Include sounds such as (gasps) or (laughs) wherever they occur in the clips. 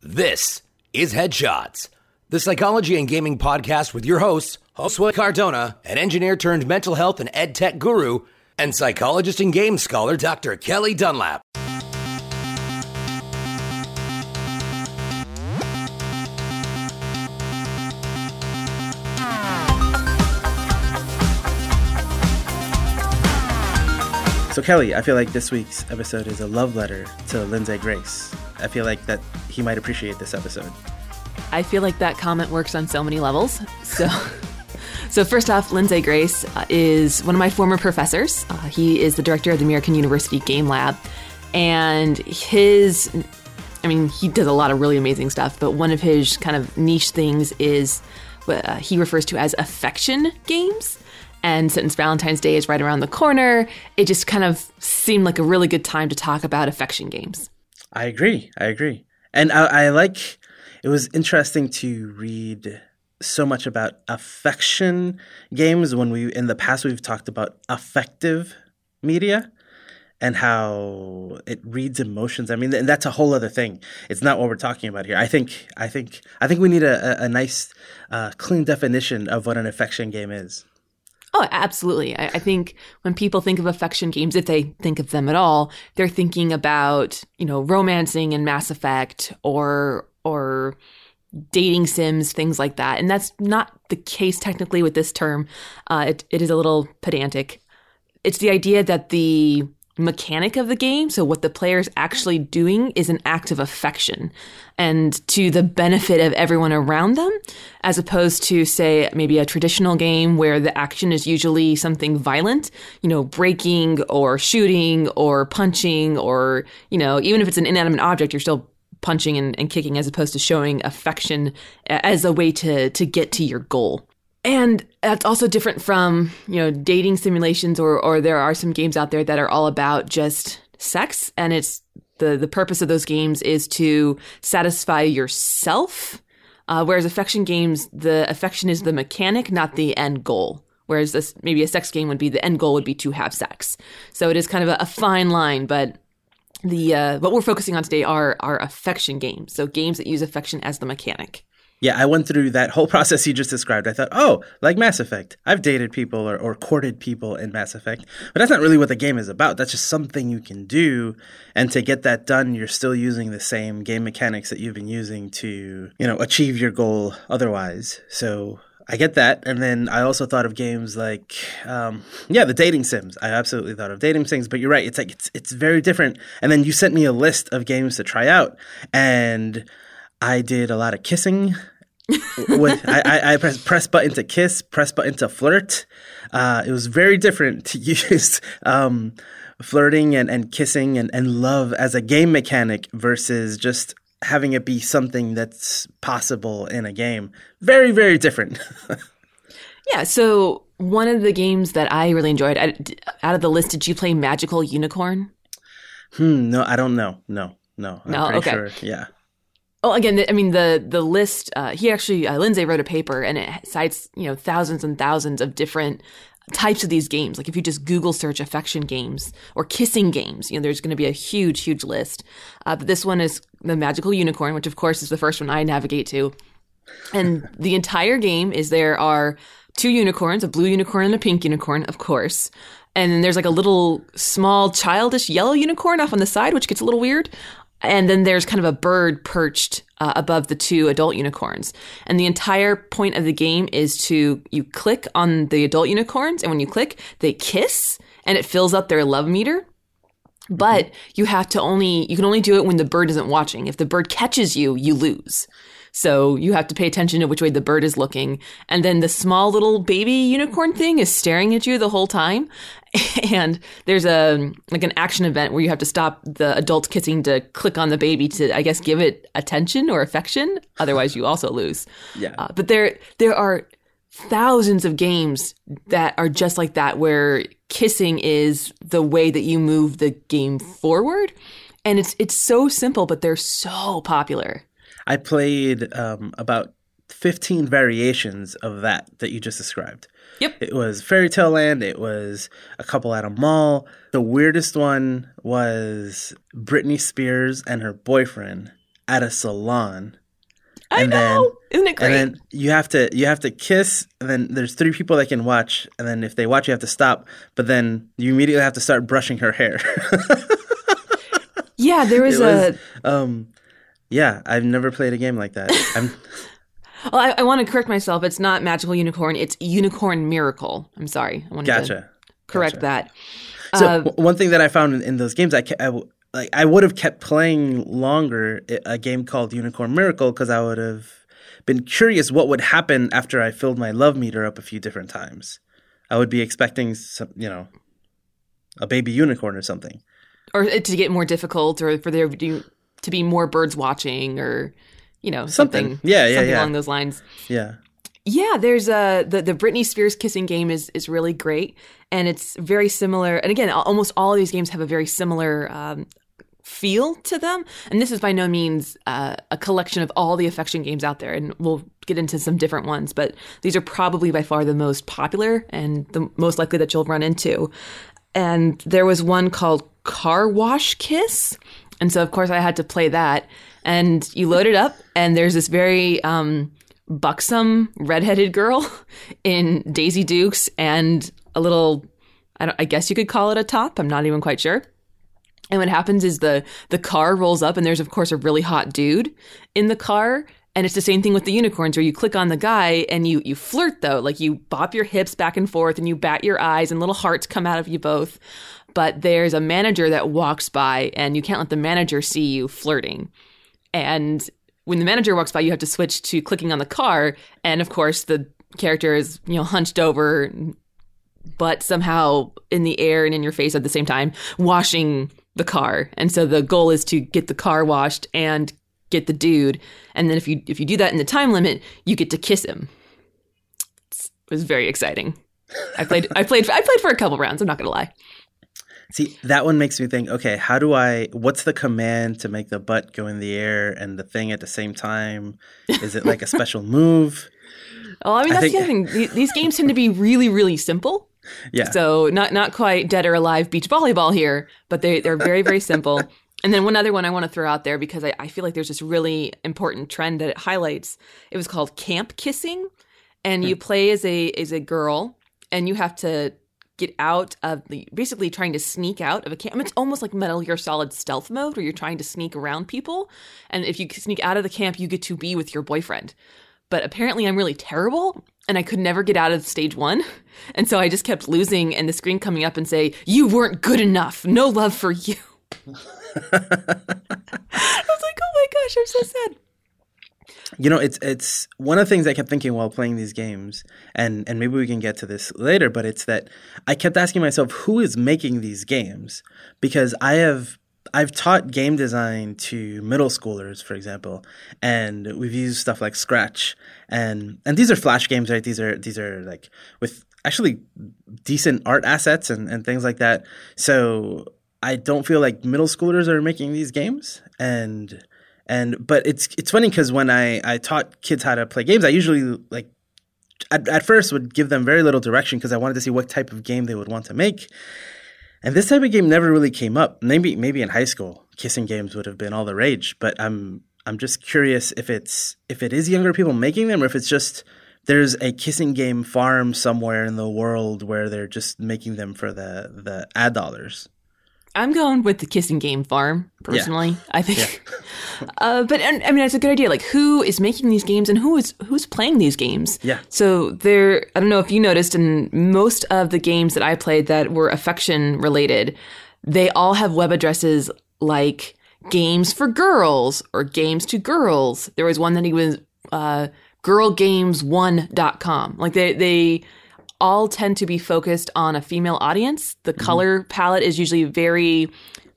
This is Headshots, the psychology and gaming podcast with your hosts, Josue Cardona, an engineer turned mental health and ed tech guru, and psychologist and game scholar Dr. Kelly Dunlap. So Kelly, I feel like this week's episode is a love letter to Lindsay Grace. I feel like that he might appreciate this episode. I feel like that comment works on so many levels. So, (laughs) so first off, Lindsay Grace uh, is one of my former professors. Uh, he is the director of the American University Game Lab, and his, I mean, he does a lot of really amazing stuff. But one of his kind of niche things is what uh, he refers to as affection games. And since Valentine's Day is right around the corner, it just kind of seemed like a really good time to talk about affection games. I agree. I agree. And I, I like, it was interesting to read so much about affection games when we, in the past, we've talked about affective media and how it reads emotions. I mean, and that's a whole other thing. It's not what we're talking about here. I think, I think, I think we need a, a, nice, uh, clean definition of what an affection game is. Oh, absolutely. I, I, think when people think of affection games, if they think of them at all, they're thinking about, you know, romancing and Mass Effect or or dating sims, things like that. And that's not the case technically with this term. Uh, it, it is a little pedantic. It's the idea that the mechanic of the game. So what the player is actually doing is an act of affection and to the benefit of everyone around them, as opposed to say maybe a traditional game where the action is usually something violent, you know, breaking or shooting or punching or, you know, even if it's an inanimate object, you're still punching and, and kicking as opposed to showing affection as a way to, to get to your goal. And that's also different from, you know, dating simulations or or there are some games out there that are all about just sex and it's the the purpose of those games is to satisfy yourself. Uh, whereas affection games, the affection is the mechanic, not the end goal. Whereas this maybe a sex game would be the end goal would be to have sex. So it is kind of a, a fine line, but the uh, what we're focusing on today are are affection games. So games that use affection as the mechanic yeah, I went through that whole (laughs) process you just described. I thought, oh, like Mass Effect. I've dated people or, or courted people in Mass Effect, but that's not really what the game is about. That's just something you can do. And to get that done, you're still using the same game mechanics that you've been using to, you know, achieve your goal otherwise. So I get that. And then I also thought of games like, um, yeah, the dating sims. I absolutely thought of dating sims, but you're right. It's like, it's, it's very different. And then you sent me a list of games to try out. And I did a lot of kissing. with I, I, I press press button to kiss, press button to flirt. Uh, it was very different to (laughs) use um, flirting and, and kissing and, and love as a game mechanic versus just having it be something that's possible in a game. Very, very different. (laughs) yeah. So one of the games that I really enjoyed out of the list, did you play Magical Unicorn? Hmm. No, I don't know. No. No. I'm no. Okay. Sure. Yeah. Well, again, I mean the the list. Uh, he actually uh, Lindsay wrote a paper and it cites you know thousands and thousands of different types of these games. Like if you just Google search affection games or kissing games, you know there's going to be a huge huge list. Uh, but this one is the Magical Unicorn, which of course is the first one I navigate to. And (laughs) the entire game is there are two unicorns, a blue unicorn and a pink unicorn, of course. And then there's like a little small childish yellow unicorn off on the side, which gets a little weird and then there's kind of a bird perched uh, above the two adult unicorns. And the entire point of the game is to you click on the adult unicorns and when you click they kiss and it fills up their love meter. But you have to only you can only do it when the bird isn't watching. If the bird catches you you lose so you have to pay attention to which way the bird is looking. And then the small little baby unicorn thing is staring at you the whole time. (laughs) And there's a like an action event where you have to stop the adult kissing to click on the baby to, I guess, give it attention or affection. Otherwise, you also lose. Yeah. Uh, but there there are thousands of games that are just like that, where kissing is the way that you move the game forward. And it's it's so simple, but they're so popular. I played um, about 15 variations of that that you just described. Yep. It was Fairy Tale Land. It was a couple at a mall. The weirdest one was Britney Spears and her boyfriend at a salon. I and know. then Isn't it great? and then you have to you have to kiss and then there's three people that can watch and then if they watch you have to stop but then you immediately have to start brushing her hair (laughs) yeah, there was, was- a. um yeah i've never played a game like that i'm (laughs) Well, I, I want to correct myself. It's not magical unicorn. It's unicorn miracle. I'm sorry. I wanted to gotcha correct Gotcha. that. so Uh, w- one thing that i found in, in those games i, ke- I w- like i would have kept playing longer a game called unicorn miracle because i would have been curious what would happen after i filled my love meter up a few different times i would be expecting some you know a baby unicorn or something or to get more difficult, or for there to to be more birds watching, or you know Something. something. Yeah, yeah, something yeah. along those lines. yeah Yeah, there's a the the Britney Spears kissing game is is really great, and it's very similar. And again, almost all of these games have a very similar um, feel to them. And this is by no means uh, a collection of all the affection games out there, and we'll get into some different ones. But these are probably by far the most popular and the most likely that you'll run into. And there was one called Car Wash Kiss, and so of course I had to play that. And you load it up, and there's this very um, buxom redheaded girl (laughs) in Daisy Dukes and a little I, don't, I guess you could call it a top. I'm not even quite sure. And what happens is the the car rolls up and there's of course a really hot dude in the car and it's the same thing with the unicorns where you click on the guy and you you flirt though like you bop your hips back and forth and you bat your eyes and little hearts come out of you both but there's a manager that walks by and you can't let the manager see you flirting. And when the manager walks by you have to switch to clicking on the car. And of course the character is you know hunched over but somehow in the air and in your face at the same time washing the car. And so the goal is to get the car washed and get the dude. And then if you if you do that in the time limit you get to kiss him. It was very exciting. I played i played i played for a couple rounds i'm not gonna lie See, that one makes me think, okay, how do I what's the command to make the butt go in the air and the thing at the same time? Is it like a special (laughs) move? oh i mean I that's the other thing these games tend to be really really simple Yeah. So not not quite dead or alive beach volleyball here, but they they're very very simple. (laughs) And then one other one I want to throw out there because I, I feel like there's this really important trend that it highlights. It was called camp kissing, and you hmm. play as a as a girl, and you have to get out of the basically trying to sneak out of a camp. It's almost like Metal Gear Solid stealth mode where you're trying to sneak around people, and if you sneak out of the camp, you get to be with your boyfriend but apparently I'm really terrible and I could never get out of stage one. (laughs) And so I just kept losing and the screen coming up and say, You weren't good enough. No love for you. (laughs) I was like, Oh my gosh, I'm so sad. You know, it's it's one of the things I kept thinking while playing these games, and and maybe we can get to this later, but it's that I kept asking myself, who is making these games? Because I have I've taught game design to middle schoolers, for example, and we've used stuff like Scratch, and and these are flash games, right? These are these are like with actually decent art assets and and things like that. So I don't feel like middle schoolers are making these games, and and but it's it's funny because when I I taught kids how to play games, I usually like at, at first would give them very little direction because I wanted to see what type of game they would want to make. And this type of game never really came up. Maybe maybe in high school, kissing games would have been all the rage. But I'm I'm just curious if it's if it is younger people making them or if it's just there's a kissing game farm somewhere in the world where they're just making them for the the ad dollars. I'm going with the kissing game farm personally. I think, (laughs) uh, but and, I mean, it's a good idea. Like, who is making these games and who is who's playing these games? Yeah. So there, I don't know if you noticed, in most of the games that I played that were affection related, they all have web addresses like games for girls or games to girls. There was one that he was uh, girlgames1.com. Like they they all tend to be focused on a female audience. The color palette is usually very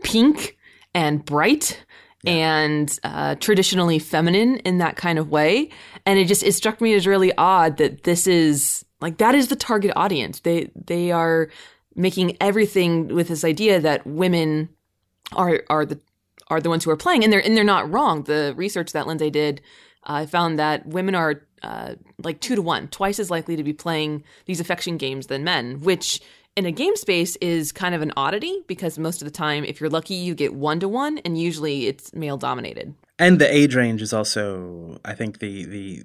pink and bright and uh, traditionally feminine in that kind of way. And it just it struck me as really odd that this is like that is the target audience. They they are making everything with this idea that women are are the are the ones who are playing, and they're and they're not wrong. The research that Lindsay did uh, found that women are uh, like two to one, twice as likely to be playing these affection games than men, which in a game space is kind of an oddity because most of the time, if you're lucky, you get one to one, and usually it's male dominated. and the age range is also I think the the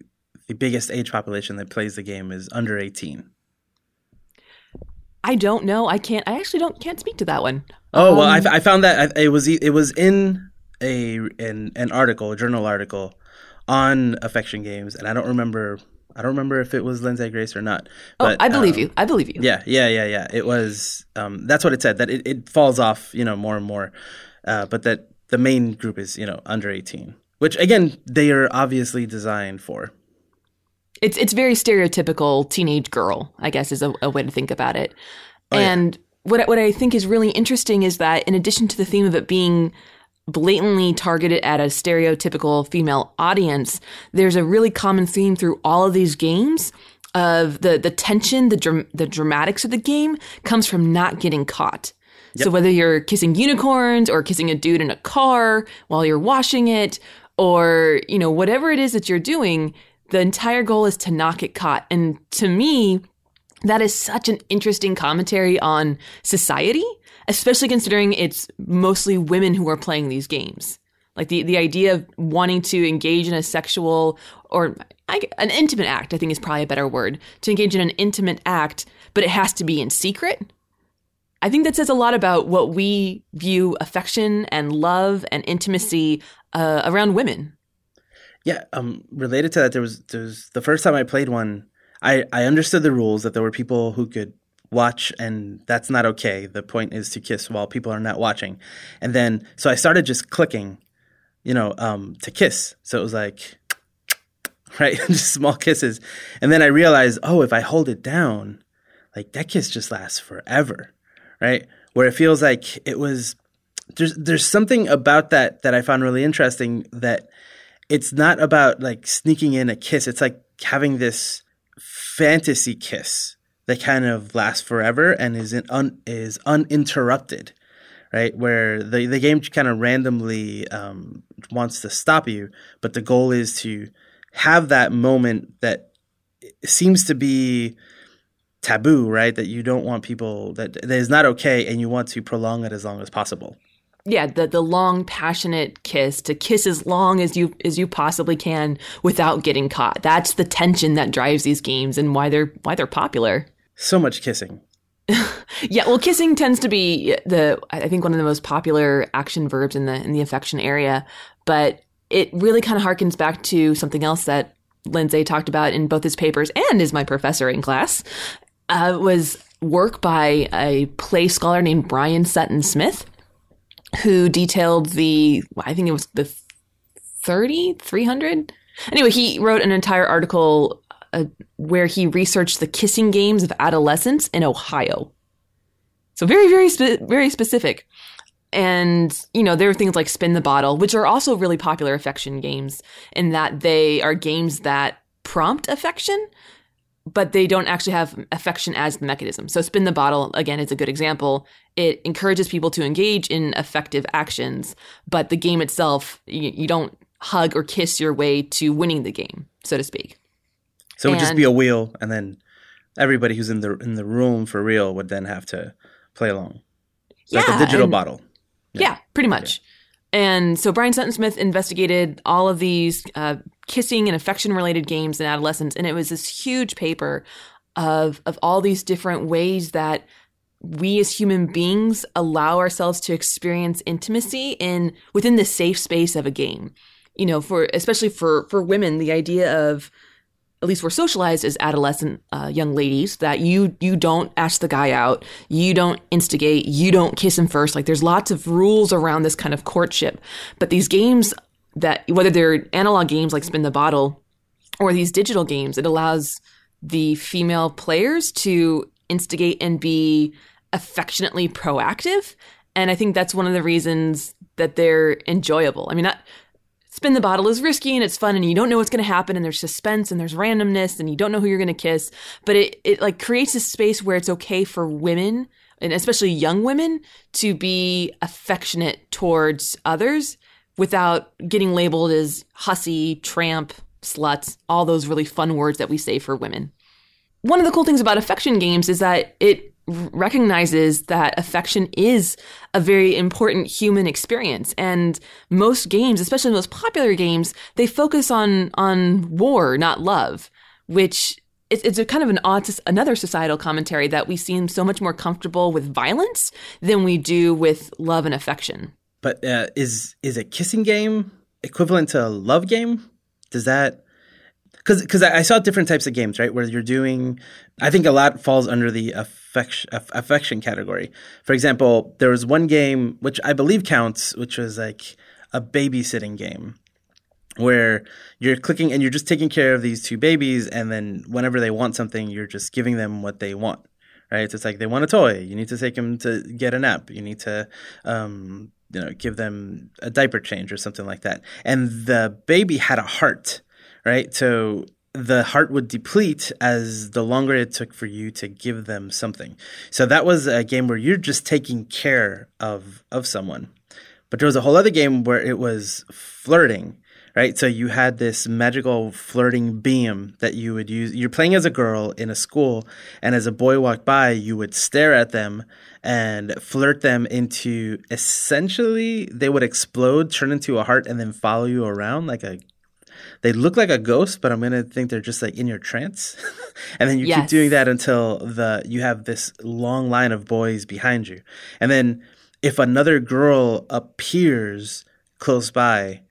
the biggest age population that plays the game is under 18. I don't know. I can't. I actually don't can't speak to that one. Oh well, I, I found that it was it was in a in an article, a journal article on affection games, and I don't remember. I don't remember if it was Lindsay Grace or not. But, oh, I believe um, you. I believe you. Yeah, yeah, yeah, yeah. It was. Um, that's what it said. That it, it falls off, you know, more and more. Uh, but that the main group is, you know, under eighteen, which again they are obviously designed for. It's it's very stereotypical teenage girl, I guess, is a, a way to think about it. Oh, and yeah. what what I think is really interesting is that in addition to the theme of it being blatantly targeted at a stereotypical female audience, there's a really common theme through all of these games of the the tension, the dram- the dramatics of the game comes from not getting caught. Yep. So whether you're kissing unicorns or kissing a dude in a car while you're washing it or, you know, whatever it is that you're doing, the entire goal is to not get caught. And to me, that is such an interesting commentary on society, especially considering it's mostly women who are playing these games. Like the, the idea of wanting to engage in a sexual or I, an intimate act, I think is probably a better word, to engage in an intimate act, but it has to be in secret. I think that says a lot about what we view affection and love and intimacy uh, around women. Yeah, um, related to that, there was there was the first time I played one, I I understood the rules that there were people who could watch and that's not okay. The point is to kiss while people are not watching. And then so I started just clicking, you know, um, to kiss. So it was like (laughs) right, (laughs) just small kisses. And then I realized, oh, if I hold it down, like that kiss just lasts forever. Right? Where it feels like it was there's there's something about that that I found really interesting that it's not about like sneaking in a kiss. It's like having this fantasy kiss that kind of lasts forever and is un, is uninterrupted, right? Where the the game kind of randomly um, wants to stop you, but the goal is to have that moment that seems to be taboo, right? That you don't want people that that is not okay, and you want to prolong it as long as possible yeah, the the long passionate kiss to kiss as long as you as you possibly can without getting caught. That's the tension that drives these games and why they're why they're popular. So much kissing. (laughs) yeah, well kissing tends to be the I think one of the most popular action verbs in the in the affection area, but it really kind of harkens back to something else that Lindsay talked about in both his papers and is my professor in class. Uh, was work by a play scholar named Brian Sutton Smith who detailed the, I think it was the 30, 300? Anyway, he wrote an entire article uh, where he researched the kissing games of adolescents in Ohio. So very, very, spe- very specific. And, you know, there are things like Spin the Bottle, which are also really popular affection games in that they are games that prompt affection, but they don't actually have affection as the mechanism. So spin the bottle again is a good example. It encourages people to engage in effective actions, but the game itself you, you don't hug or kiss your way to winning the game, so to speak. So it would just be a wheel, and then everybody who's in the in the room for real would then have to play along. yeah, like a digital and, bottle. Yeah, yeah pretty much. And so Brian Sutton Smith investigated all of these uh, kissing and affection related games in adolescents, and it was this huge paper of of all these different ways that we as human beings allow ourselves to experience intimacy in within the safe space of a game. You know, for especially for for women, the idea of at least we're socialized as adolescent uh, young ladies that you you don't ask the guy out, you don't instigate, you don't kiss him first. Like there's lots of rules around this kind of courtship, but these games that whether they're analog games like Spin the Bottle or these digital games, it allows the female players to instigate and be affectionately proactive. And I think that's one of the reasons that they're enjoyable. I mean, not spin the bottle is risky and it's fun and you don't know what's going to happen and there's suspense and there's randomness and you don't know who you're going to kiss but it, it like creates a space where it's okay for women and especially young women to be affectionate towards others without getting labeled as hussy, tramp, sluts, all those really fun words that we say for women. One of the cool things about affection games is that it recognizes that affection is a very important human experience. And most games especially the most popular games they focus on on war not love which it's, it's a kind of an odd another societal commentary that we seem so much more comfortable with violence than we do with love and affection. But uh, is is a kissing game equivalent to a love game? Does that because because I saw different types of games, right? Where you're doing, I think a lot falls under the affection affection category. For example, there was one game which I believe counts, which was like a babysitting game, where you're clicking and you're just taking care of these two babies, and then whenever they want something, you're just giving them what they want. Right? It's like they want a toy. You need to take them to get a nap. You need to um, you know give them a diaper change or something like that and the baby had a heart right? So the heart would deplete as the longer it took for you to give them something. So that was a game where you're just taking care of of someone. But there was a whole other game where it was flirting, right? So you had this magical flirting beam that you would use. You're playing as a girl in a school, and as a boy walked by, you would stare at them and flirt them into essentially they would explode, turn into a heart, and then follow you around like a they look like a ghost, but I'm gonna think they're just like in your trance. (laughs) and then you yes. keep doing that until the you have this long line of boys behind you. And then if another girl appears close by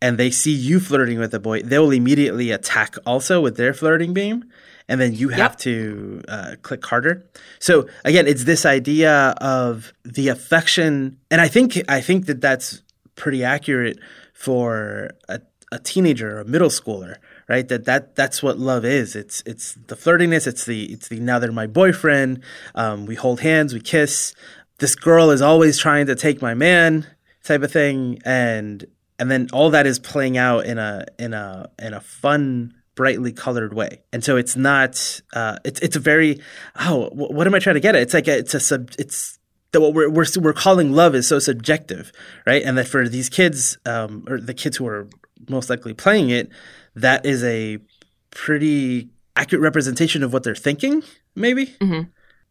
and they see you flirting with a boy, they will immediately attack also with their flirting beam. And then you have yep. to uh, click harder. So again, it's this idea of the affection, and I think I think that that's pretty accurate for a a teenager or a middle schooler, right? That that that's what love is. It's it's the flirtiness. It's the it's the now they're my boyfriend. Um, we hold hands, we kiss. This girl is always trying to take my man, type of thing, and and then all that is playing out in a in a in a fun brightly colored way. And so it's not uh, it's it's a very oh what am I trying to get at? It's like a, it's a sub it's that what we're, we're we're calling love is so subjective, right? And that for these kids um, or the kids who are most likely playing it, that is a pretty accurate representation of what they're thinking. Maybe. Mm-hmm.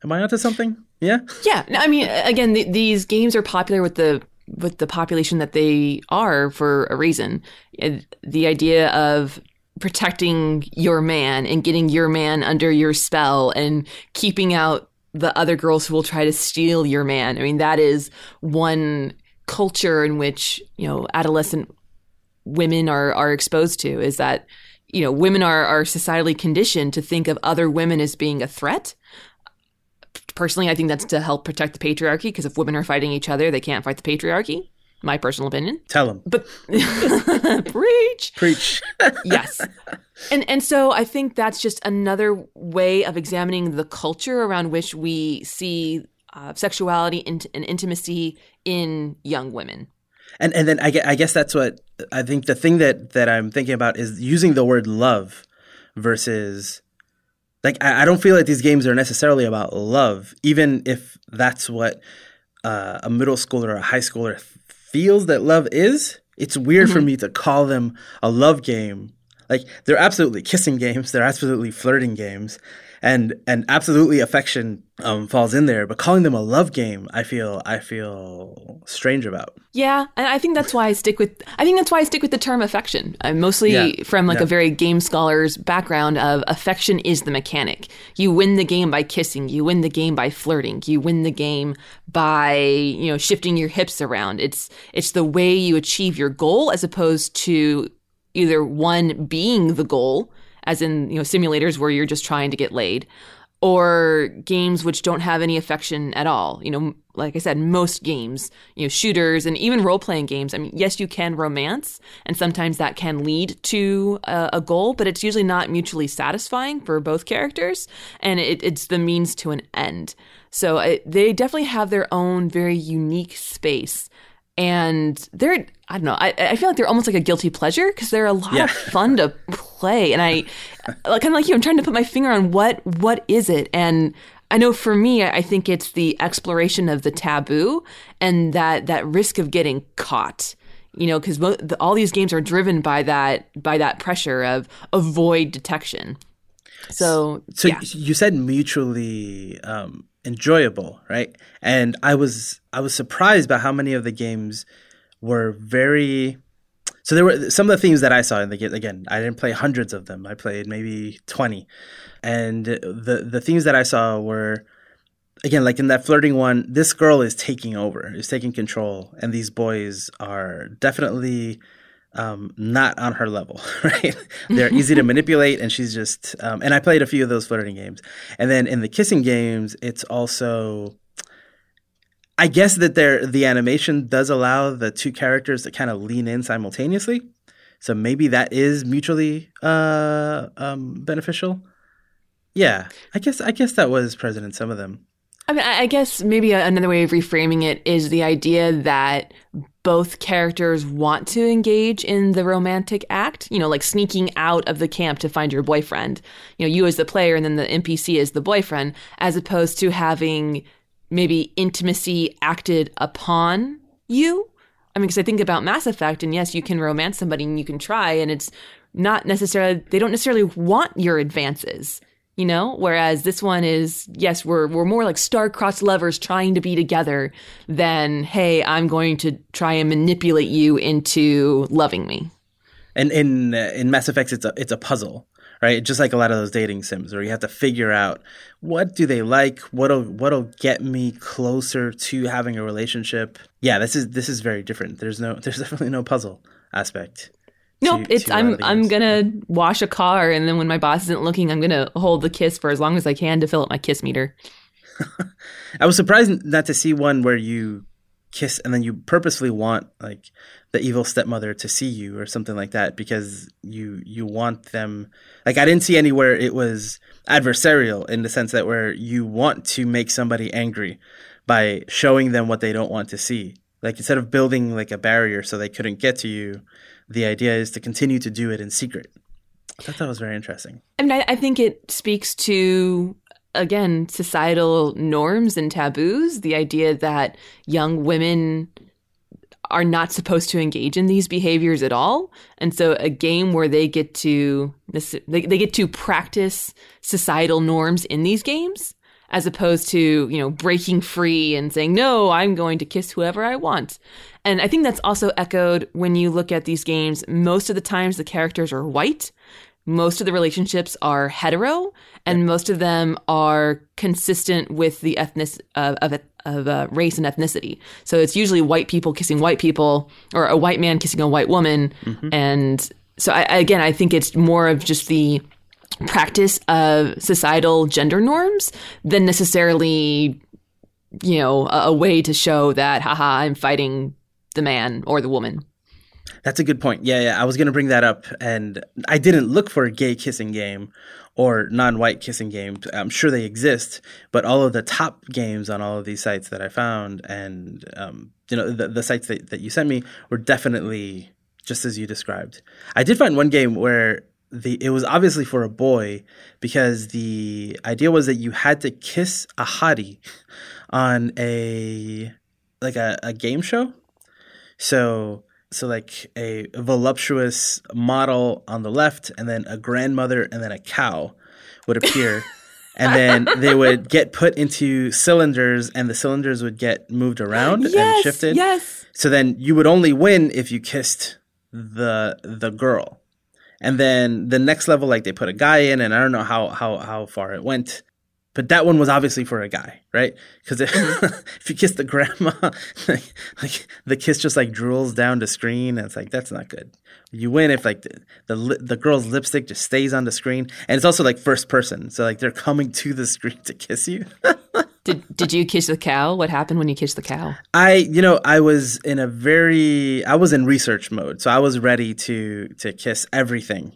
Am I onto something? Yeah. Yeah. I mean, again, the, these games are popular with the with the population that they are for a reason. The idea of protecting your man and getting your man under your spell and keeping out the other girls who will try to steal your man. I mean, that is one culture in which, you know, adolescent women are are exposed to is that you know women are are societally conditioned to think of other women as being a threat. Personally i think that's to help protect the patriarchy because if women are fighting each other they can't fight the patriarchy. My personal opinion. Tell them but (laughs) preach. Preach. Yes. And and so i think that's just another way of examining the culture around which we see uh, sexuality and, and intimacy in young women and and then I, I guess that's what I think the thing that that I'm thinking about is using the word love versus like I, I don't feel like these games are necessarily about love, even if that's what uh, a middle schooler or a high schooler feels that love is. It's weird mm-hmm. for me to call them a love game. Like they're absolutely kissing games, they're absolutely flirting games, and and absolutely affection um, falls in there. But calling them a love game, I feel I feel strange about. Yeah, and I think that's why I stick with. I think that's why I stick with the term affection. I'm mostly yeah. from like yeah. a very game scholar's background of affection is the mechanic. You win the game by kissing. You win the game by flirting. You win the game by you know shifting your hips around. It's it's the way you achieve your goal as opposed to either one being the goal as in you know simulators where you're just trying to get laid or games which don't have any affection at all. You know like i said most games you know shooters and even role-playing games. I mean yes you can romance and sometimes that can lead to a, a goal but it's usually not mutually satisfying for both characters and it, it's the means to an end. So it, they definitely have their own very unique space and they're I don't know I, I feel like they're almost like a guilty pleasure because they're a lot yeah. of fun to play and I (laughs) kind of like you I'm trying to put my finger on what what is it and I know for me I think it's the exploration of the taboo and that that risk of getting caught you know because all these games are driven by that by that pressure of avoid detection So, So yeah. you said mutually um, enjoyable, right? And I was I was surprised by how many of the games were very. So there were some of the themes that I saw in the game. Again, I didn't play hundreds of them. I played maybe twenty, and the the themes that I saw were again like in that flirting one. This girl is taking over, is taking control, and these boys are definitely um, not on her level, (laughs) right? They're easy to manipulate, and she's just. Um, and I played a few of those flirting games, and then in the kissing games, it's also. I guess that there the animation does allow the two characters to kind of lean in simultaneously, so maybe that is mutually uh, um, beneficial. Yeah, I guess I guess that was present in some of them. I mean, I guess maybe another way of reframing it is the idea that both characters want to engage in the romantic act, you know, like sneaking out of the camp to find your boyfriend. You know, you as the player and then the NPC as the boyfriend, as opposed to having maybe intimacy acted upon you. I mean, because I think about Mass Effect, and yes, you can romance somebody and you can try, and it's not necessarily, they don't necessarily want your advances you know whereas this one is yes we're we're more like star-crossed lovers trying to be together than hey i'm going to try and manipulate you into loving me And in uh, in Mass Effect, it's a it's a puzzle, right? Just like a lot of those dating sims, where you have to figure out what do they like, what'll what'll get me closer to having a relationship. Yeah, this is this is very different. There's no (laughs) there's definitely no puzzle aspect. Nope to- it's to a lot of i'm i'm gonna wash a car and then when my boss isn't looking i'm gonna hold the kiss for as long as i can to fill up my kiss meter (laughs) I was surprised not to see one where you kiss and then you purposely want like the evil stepmother to see you or something like that because you you want them like I didn't see anywhere it was adversarial in the sense that where you want to make somebody angry by showing them what they don't want to see. Like instead of building like a barrier so they couldn't get to you, the idea is to continue to do it in secret. I thought that was very interesting. I mean, I, I think it speaks to, again, societal norms and taboos. The idea that young women are not supposed to engage in these behaviors at all. And so a game where they get to they, they get to practice societal norms in these games as opposed to, you know, breaking free and saying, no, I'm going to kiss whoever I want. And I think that's also echoed when you look at these games. Most of the times the characters are white. Most of the relationships are hetero, and most of them are consistent with the ethnic of of, of uh, race and ethnicity. So it's usually white people kissing white people, or a white man kissing a white woman. And so I- again, I think it's more of just the practice of societal gender norms than necessarily, you know, a, a way to show that, haha, I'm fighting the man or the woman. That's a good point. Yeah, yeah. I was going to bring that up, and I didn't look for a gay kissing game or non-white kissing games. I'm sure they exist, but all of the top games on all of these sites that I found, and um, you know, the, the sites that, that you sent me were definitely just as you described. I did find one game where the it was obviously for a boy because the idea was that you had to kiss a hottie on a like a, a game show. So so like a voluptuous model on the left and then a grandmother and then a cow would appear (laughs) and then they would get put into cylinders and the cylinders would get moved around and shifted yes. so then you would only win if you kissed the the girl and then the next level like they put a guy in and i don't know how how how far it went. But that one was obviously for a guy right? Because if, mm-hmm. (laughs) if you kiss the grandma (laughs) like, like the kiss just like drools down the screen and it's like that's not good. You win if like the, the the girl's lipstick just stays on the screen. And it's also like first person so like they're coming to the screen to kiss you (laughs) Did did you kiss the cow? What happened when you kissed the cow? I, you know, I was in a very, I was in research mode, so I was ready to to kiss everything,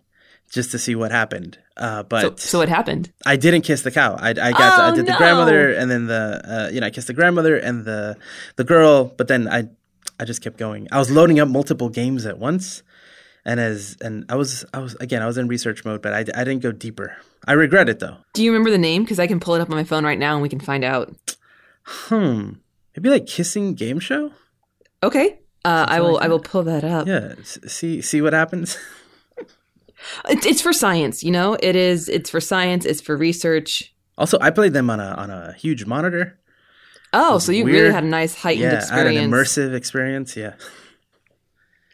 just to see what happened. Uh, but so what happened? I didn't kiss the cow. I, I got, to, I Oh, did the grandmother, and then the, uh, you know, I kissed the grandmother and the the girl. But then I, I just kept going. I was loading up multiple games at once, and as and I was, I was again, I was in research mode, but I, I didn't go deeper. I regret it though. Do you remember the name? Because I can pull it up on my phone right now and we can find out. Hmm. Maybe like kissing game show. Okay. Uh, I will. like I will pull that up. Yeah. See see what happens. (laughs) It's, it's for science, you know. It is. It's for science. It's for research. Also, I played them on a on a huge monitor. Oh, so you weird. really had a nice heightened Yeah, I had an immersive experience. Yeah.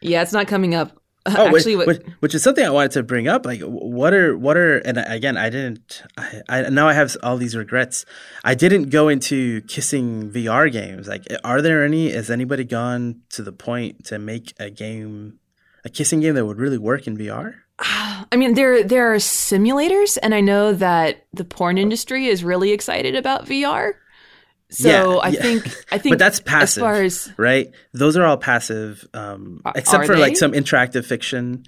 Yeah, it's not coming up. Oh, which, what, which, which is something I wanted to bring up. Like, what are what are and again, I didn't. I, I now I have all these regrets. I didn't go into kissing VR games. Like, eh, are there any? Has anybody gone to the point to make a game, a kissing game that would really work in VR? (sighs) I mean, there there are simulators, and I know that the porn oh. industry is really excited about VR. So Yeah, I yeah. think (laughs) I think But that's as passive, far as right? Those are all passive, um, Are- except are for like some interactive fiction.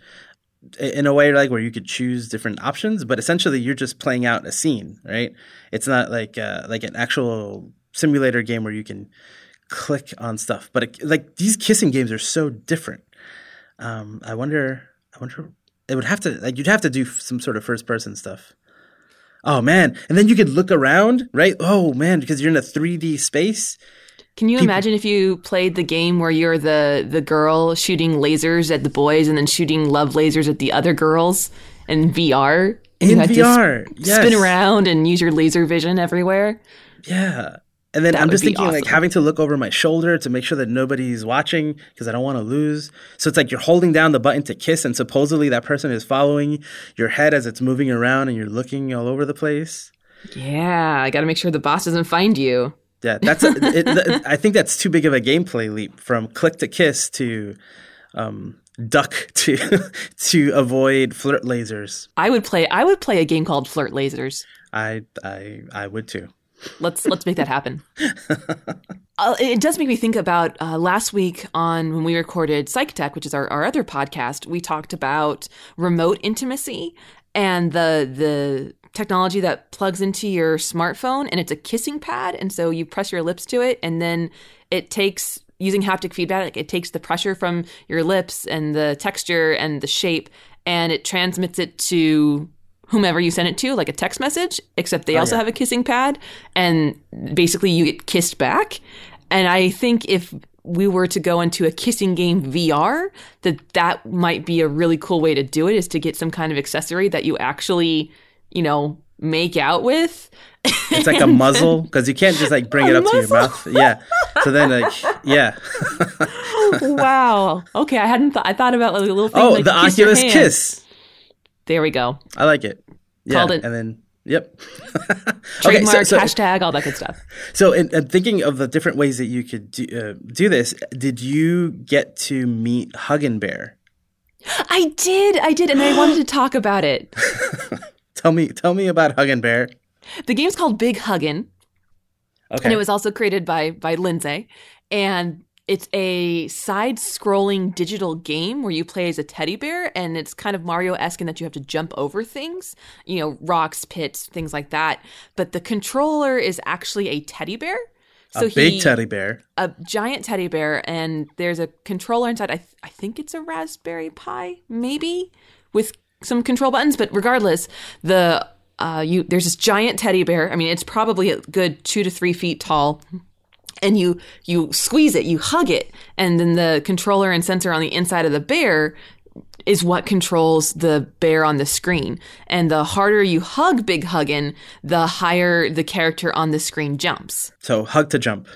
In a way, like where you could choose different options, but essentially you're just playing out a scene, right? It's not like uh, like an actual simulator game where you can click on stuff. But it, like these kissing games are so different. Um, I wonder. I wonder. It would have to like you'd have to do some sort of first person stuff. Oh man! And then you could look around, right? Oh man, because you're in a 3D space. Can you People- imagine if you played the game where you're the the girl shooting lasers at the boys and then shooting love lasers at the other girls in VR? In you had to VR, sp- yes. spin around and use your laser vision everywhere. Yeah. And then That I'm just thinking like having to look over my shoulder to make sure that nobody's watching because I don't want to lose. So it's like you're holding down the button to kiss and supposedly that person is following your head as it's moving around and you're looking all over the place. Yeah, I got to make sure the boss doesn't find you. Yeah, that's a, it, th- I think that's too big of a gameplay leap from click to kiss to um, duck to (laughs) to avoid flirt lasers. I would play. I would play a game called Flirt Lasers. I I I would too. Let's let's make that happen. (laughs) uh, it does make me think about uh, last week on when we recorded Psych Tech, which is our, our other podcast. We talked about remote intimacy and the the technology that plugs into your smartphone, and it's a kissing pad, and so you press your lips to it, and then it takes using haptic feedback. It takes the pressure from your lips and the texture and the shape, and it transmits it to whomever you send it to, like a text message, except they also yeah. have a kissing pad, and basically you get kissed back. And I think if we were to go into a kissing game VR, that that might be a really cool way to do it is to get some kind of accessory that you actually, you know, make out with. It's like a (laughs) muzzle because you can't just like bring it up to your mouth. Yeah. So then like yeah. (laughs) wow. Okay, I hadn't thought. I thought about like a little thing. Oh, like the Oculus. Kiss. There we go. I like it. Yeah, Called it. And then, yep. Trademark, (laughs) okay, so, so, hashtag, all that good stuff. so in, in thinking of the different ways that you could do, uh, do this, did you get to meet Huggin Bear? I did, I did, and I wanted to (gasps) talk about it. (laughs) Tell me, tell me about Huggin Bear. The game's called Big Huggin', Okay. and it was also created by by Lindsay, and it's a side-scrolling digital game where you play as a teddy bear, and it's kind of Mario-esque in that you have to jump over things, you know, rocks, pits, things like that. But the controller is actually a teddy bear. So a big he, teddy bear. a giant teddy bear, and there's a controller inside. I, th- I think it's a Raspberry Pi, maybe with some control buttons. But regardless, the uh, you there's this giant teddy bear. I mean, it's probably a good two to three feet tall. And you you squeeze it, you hug it, and then the controller and sensor on the inside of the bear is what controls the bear on the screen. And the harder you hug Big Huggin, the higher the character on the screen jumps. So hug to jump.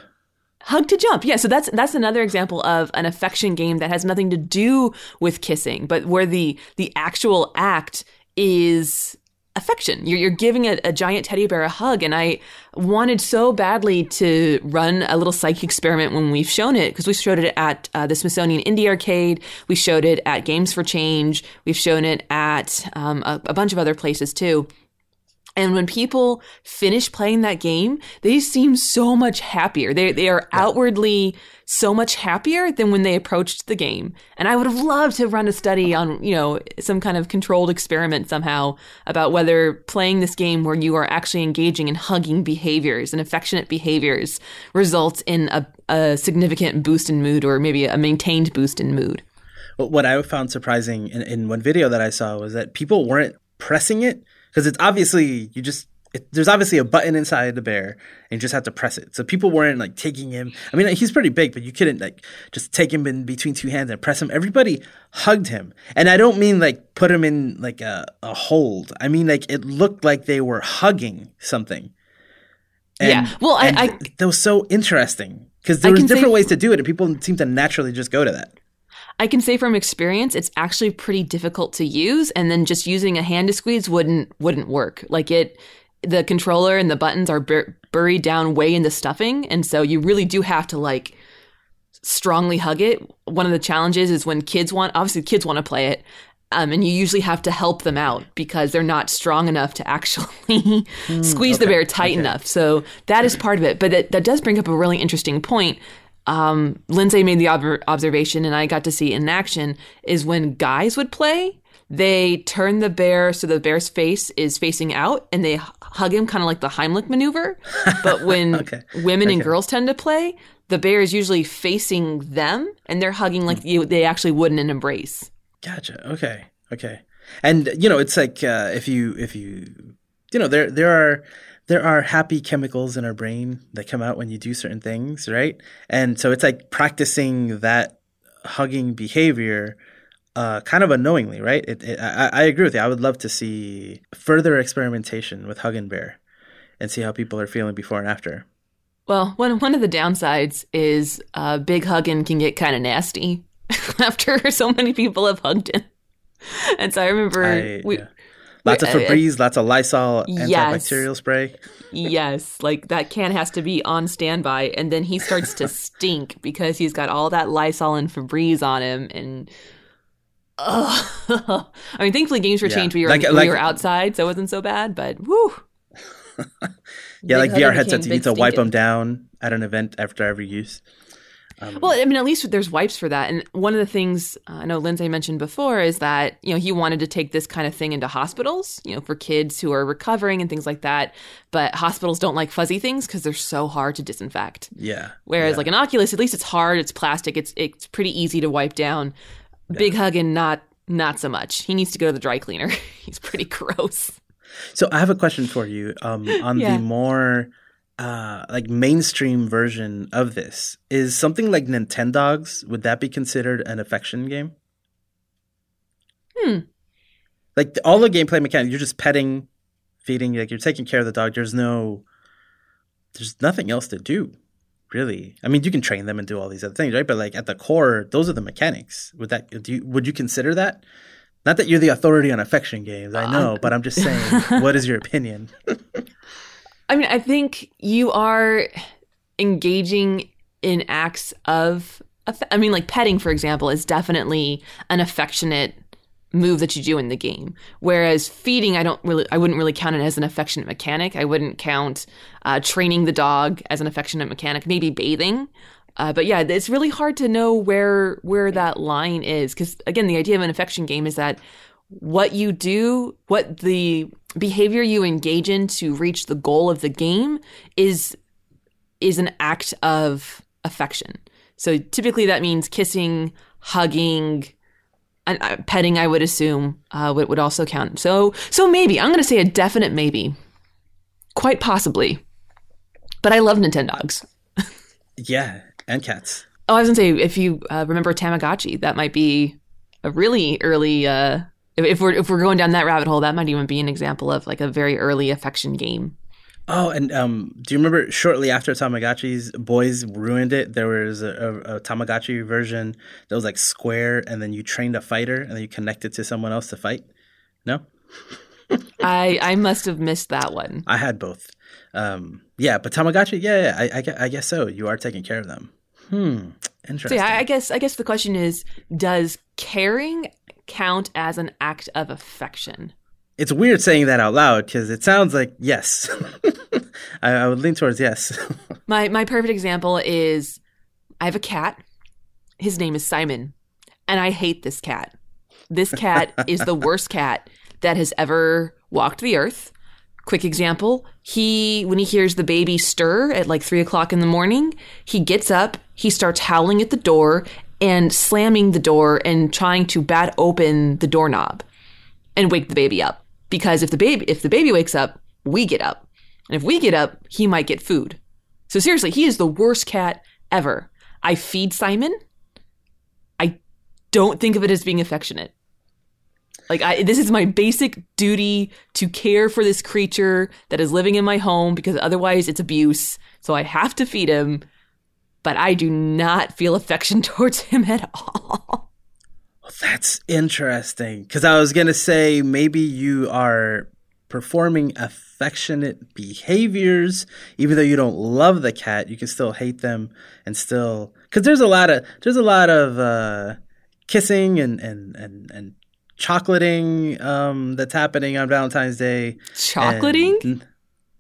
Hug to jump. Yeah, so that's that's another example of an affection game that has nothing to do with kissing, but where the the actual act is affection. You're, you're giving a, a giant teddy bear a hug, and I wanted so badly to run a little psych experiment when we've shown it because we showed it at uh, the Smithsonian Indie Arcade, we showed it at Games for Change, we've shown it at um, a, a bunch of other places too. And when people finish playing that game, they seem so much happier. They they are outwardly so much happier than when they approached the game. And I would have loved to run a study on, you know, some kind of controlled experiment somehow about whether playing this game where you are actually engaging in hugging behaviors and affectionate behaviors results in a, a significant boost in mood or maybe a maintained boost in mood. What I found surprising in, in one video that I saw was that people weren't pressing it because it's obviously you just it, there's obviously a button inside the bear, and you just have to press it. So people weren't like taking him. I mean, he's pretty big, but you couldn't like just take him in between two hands and press him. Everybody hugged him, and I don't mean like put him in like a, a hold. I mean like it looked like they were hugging something. And, yeah, well, I, I that was so interesting because there was different say, ways to do it, and people seem to naturally just go to that. I can say from experience, it's actually pretty difficult to use, and then just using a hand to squeeze wouldn't wouldn't work. Like it, the controller and the buttons are bur- buried down way in the stuffing, and so you really do have to like strongly hug it. One of the challenges is when kids want, obviously, kids want to play it. Um, and you usually have to help them out because they're not strong enough to actually (laughs) mm, squeeze okay, the bear tight okay. enough. So that is part of it. But that, that does bring up a really interesting point um, Lindsay made the ob- observation, and I got to see in action, is when guys would play, they turn the bear so the bear's face is facing out and they hug him kind of like the Heimlich maneuver. (laughs) But when okay. women okay. and girls tend to play, the bear is usually facing them and they're hugging like you, they actually would in an embrace. Gotcha. Okay. Okay. And you know, it's like uh, if you if you you know there there are there are happy chemicals in our brain that come out when you do certain things, right? And so it's like practicing that hugging behavior uh, kind of unknowingly, right? It, it, I, I, agree with you. I would love to see further experimentation with Hug and Bear and see how people are feeling before and after. Well, one one of the downsides is uh, Big Huggin can get kind of nasty (laughs) after so many people have hugged him. And so I remember I, we yeah. Lots of Febreze, lots of Lysol yes. antibacterial spray. yes, like that can has to be on standby, and then he starts to (laughs) stink because he's got all that Lysol and Febreze on him, and (laughs) I mean, thankfully games were yeah. changed We were, like, when like, were outside, so it wasn't so bad. But woo. (laughs) yeah, like VR headsets, you need to wipe them down at an event after every use. Um, well, I mean, at least there's wipes for that. And one of the things uh, I know Lindsay mentioned before is that, you know, he wanted to take this kind of thing into hospitals, you know, for kids who are recovering and things like that. But hospitals don't like fuzzy things because they're so hard to disinfect. Yeah. Whereas yeah. like an Oculus, at least it's hard, it's plastic, it's it's pretty easy to wipe down. Yeah. Big Huggin, not not so much. He needs to go to the dry cleaner. (laughs) He's pretty gross. So I have a question for you um, on yeah. the more uh, like mainstream version of this is something like Nintendogs. Would that be considered an affection game? Hmm. Like all the gameplay mechanics, you're just petting, feeding, like you're taking care of the dog. There's no, there's nothing else to do, really. I mean, you can train them and do all these other things, right? But like at the core, those are the mechanics. Would that do? You, would you consider that? Not that you're the authority on affection games, I know, uh, but I'm just (laughs) saying, what is your opinion? (laughs) I mean, I think you are engaging in acts of, I mean, like petting, for example, is definitely an affectionate move that you do in the game. Whereas feeding, I don't really, I wouldn't really count it as an affectionate mechanic. I wouldn't count uh, training the dog as an affectionate mechanic. Maybe bathing. Uh, but yeah, it's really hard to know where where that line is because again, the idea of an affection game is that what you do, what the behavior you engage in to reach the goal of the game is is an act of affection. So typically that means kissing, hugging, and uh, petting. I would assume uh, would would also count. So so maybe I'm going to say a definite maybe, quite possibly. But I love Nintendogs. yeah, and cats. Oh, I was going to say if you uh, remember Tamagotchi, that might be a really early uh, if we're if we're going down that rabbit hole, that might even be an example of like a very early affection game. Oh, and um, do you remember shortly after Tamagotchi's boys ruined it? There was a, a, a, Tamagotchi version that was like square, and then you trained a fighter, and then you connected to someone else to fight. No, (laughs) I I must have missed that one. I had both. Um, yeah, but Tamagotchi, yeah, yeah I, I, I guess so. You are taking care of them. Hmm. Interesting. So yeah, I guess I guess the question is: Does caring count as an act of affection? It's weird saying that out loud because it sounds like yes. (laughs) I, I would lean towards yes. (laughs) my my perfect example is I have a cat. His name is Simon, and I hate this cat. This cat is the (laughs) worst cat that has ever walked the earth. Quick example: he when he hears the baby stir at like three o'clock in the morning, he gets up, he starts howling at the door, and slamming the door and trying to bat open the doorknob and wake the baby up. Because if the baby if the baby wakes up, we get up. And if we get up, he might get food. So seriously, he is the worst cat ever. I feed Simon. I don't think of it as being affectionate. Like I, this is my basic duty to care for this creature that is living in my home because otherwise it's abuse. So I have to feed him, but I do not feel affection (laughs) towards him at all. Well, that's interesting because I was gonna say maybe you are performing affectionate behaviors even though you don't love the cat you can still hate them and still because there's a lot of there's a lot of uh, kissing and and and and chocolating um, that's happening on Valentine's Day. Chocolating? And,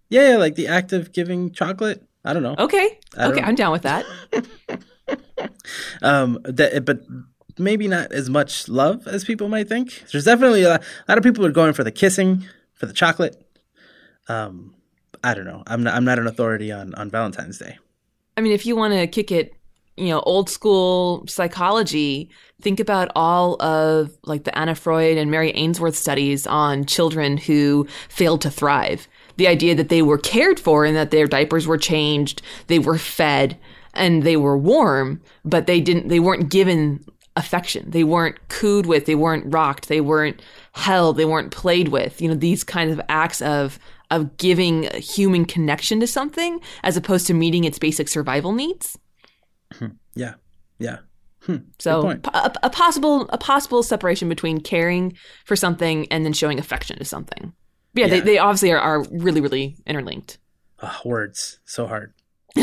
yeah, like the act of giving chocolate. I don't know. Okay. Okay, I'm down with that. (laughs) um, that, but maybe not as much love as people might think. There's definitely a lot, a lot of people are going for the kissing, for the chocolate. Um, I don't know. I'm not. I'm not an authority on on Valentine's Day. I mean, if you want to kick it you know, old school psychology, think about all of like the Anna Freud and Mary Ainsworth studies on children who failed to thrive. The idea that they were cared for and that their diapers were changed, they were fed and they were warm, but they didn't, they weren't given affection. They weren't cooed with, they weren't rocked, they weren't held, they weren't played with. You know, these kinds of acts of of giving human connection to something as opposed to meeting its basic survival needs. Yeah, yeah. Hmm. So a, a, possible a possible separation between caring for something and then showing affection to something. Yeah, yeah. They, they obviously are, are really really interlinked. Oh, words so hard. (laughs)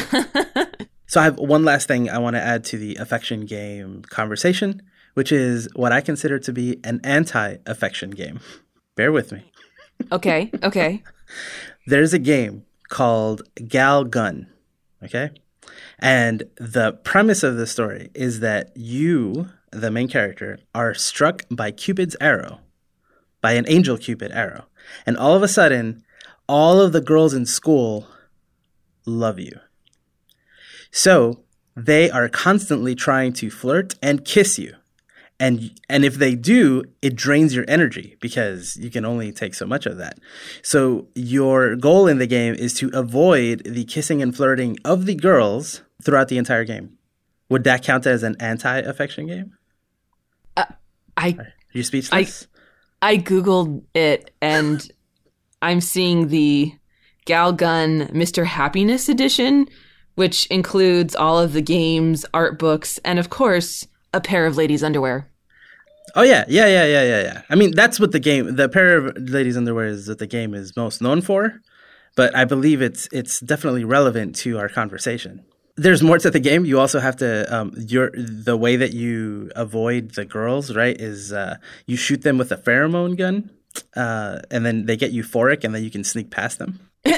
so I have one last thing I want to add to the affection game conversation, which is what I consider to be an anti-affection game. Bear with me. Okay. Okay. (laughs) There's a game called Gal Gun. Okay. And the premise of the story is that you, the main character, are struck by Cupid's arrow, by an angel Cupid arrow. And all of a sudden, all of the girls in school love you. So they are constantly trying to flirt and kiss you. And and if they do it drains your energy because you can only take so much of that. So your goal in the game is to avoid the kissing and flirting of the girls throughout the entire game. Would that count as an anti-affection game? Uh, i are you speechless? I i googled it and i'm seeing the gal gun mr happiness edition which includes all of the games art books and of course a pair of ladies' underwear. Oh yeah, yeah, yeah, yeah, yeah, yeah. I mean, that's what the game, the pair of ladies' underwear is that the game is most known for. But I believe it's it's definitely relevant to our conversation. There's more to the game. You also have to um, your the way that you avoid the girls, right? Is uh, you shoot them with a pheromone gun, uh, and then they get euphoric, and then you can sneak past them. (laughs)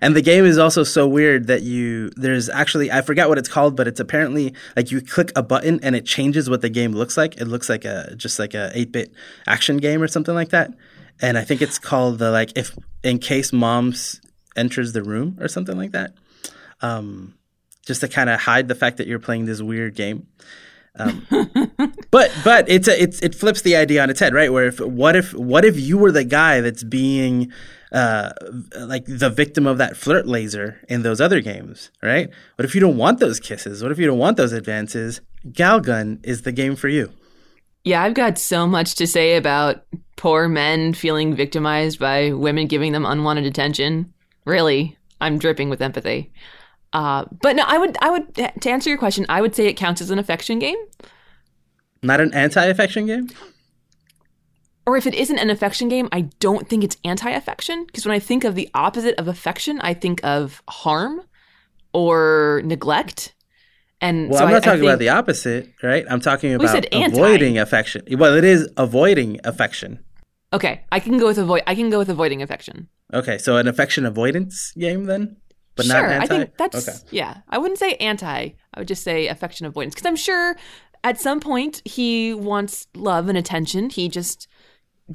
And the game is also so weird that you there's actually I forgot what it's called, but it's apparently like you click a button and it changes what the game looks like. It looks like a just like a 8-bit action game or something like that. And I think it's called the like if in case moms enters the room or something like that. Um, just to kind of hide the fact that you're playing this weird game. Um, (laughs) but but it's a, it's it flips the idea on its head, right? Where if what if what if you were the guy that's being uh, like the victim of that flirt laser in those other games, right? What if you don't want those kisses? What if you don't want those advances? Galgun is the game for you. Yeah, I've got so much to say about poor men feeling victimized by women giving them unwanted attention. Really, I'm dripping with empathy. Uh, but no, I would, I would, to answer your question, I would say it counts as an affection game. Not an anti-affection game or if it isn't an affection game, I don't think it's anti affection. Because when I think of the opposite of affection, I think of harm or neglect. And well, so I'm not I, talking think, about the opposite, right? I'm talking about avoiding affection. Well, it is avoiding affection. Okay, I can go with avoid. I can go with avoiding affection. Okay, so an affection avoidance game then, but sure, not anti. I think that's okay. yeah. I wouldn't say anti. I would just say affection avoidance because I'm sure at some point he wants love and attention. He just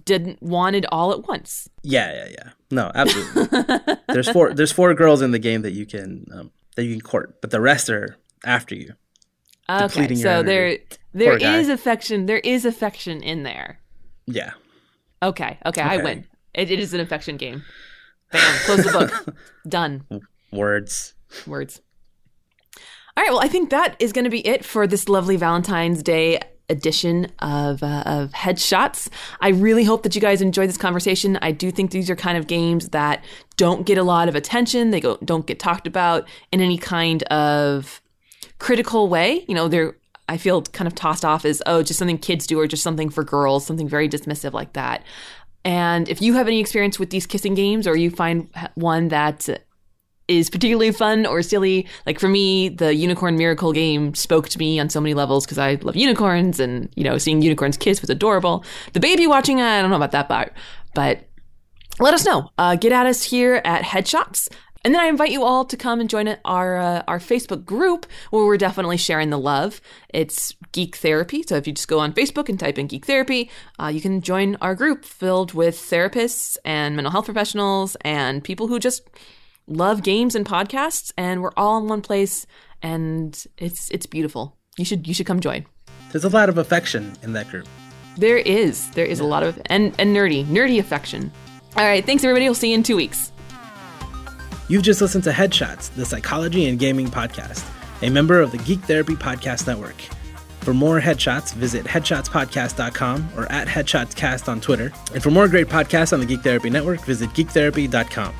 didn't want it all at once. Yeah, yeah, yeah. No, absolutely. there's four. There's four girls in the game that you can um, that you can court, but the rest are after you. Okay, so there there is affection. There is affection in there. Yeah. Okay, okay, okay, I win. It, it is an affection game. Bam, close the book. (laughs) Done. Words. Words. All right, well, I think that is going to be it for this lovely Valentine's Day edition of uh, of Headshots. I really hope that you guys enjoyed this conversation. I do think these are kind of games that don't get a lot of attention. They go, don't get talked about in any kind of critical way. You know, they're I feel kind of tossed off as oh, just something kids do or just something for girls, something very dismissive like that. And if you have any experience with these kissing games or you find one that is particularly fun or silly. Like for me, the Unicorn Miracle game spoke to me on so many levels because I love unicorns and, you know, seeing unicorns kiss was adorable. The baby watching, I don't know about that part, but let us know. Uh, get at us here at Headshots. And then I invite you all to come and join our uh, our Facebook group where we're definitely sharing the love. It's Geek Therapy. So if you just go on Facebook and type in Geek Therapy, uh, you can join our group filled with therapists and mental health professionals and people who just love games and podcasts, and we're all in one place, and it's it's beautiful. You should you should come join. There's a lot of affection in that group. There is there is yeah. a lot of and and nerdy nerdy affection. All right, thanks everybody. We'll see you in two weeks. You've just listened to Headshots, the psychology and gaming podcast, a member of the Geek Therapy Podcast Network. For more headshots, visit headshotspodcast.com or at headshotscast on Twitter. And for more great podcasts on the Geek Therapy Network, visit geektherapy.com.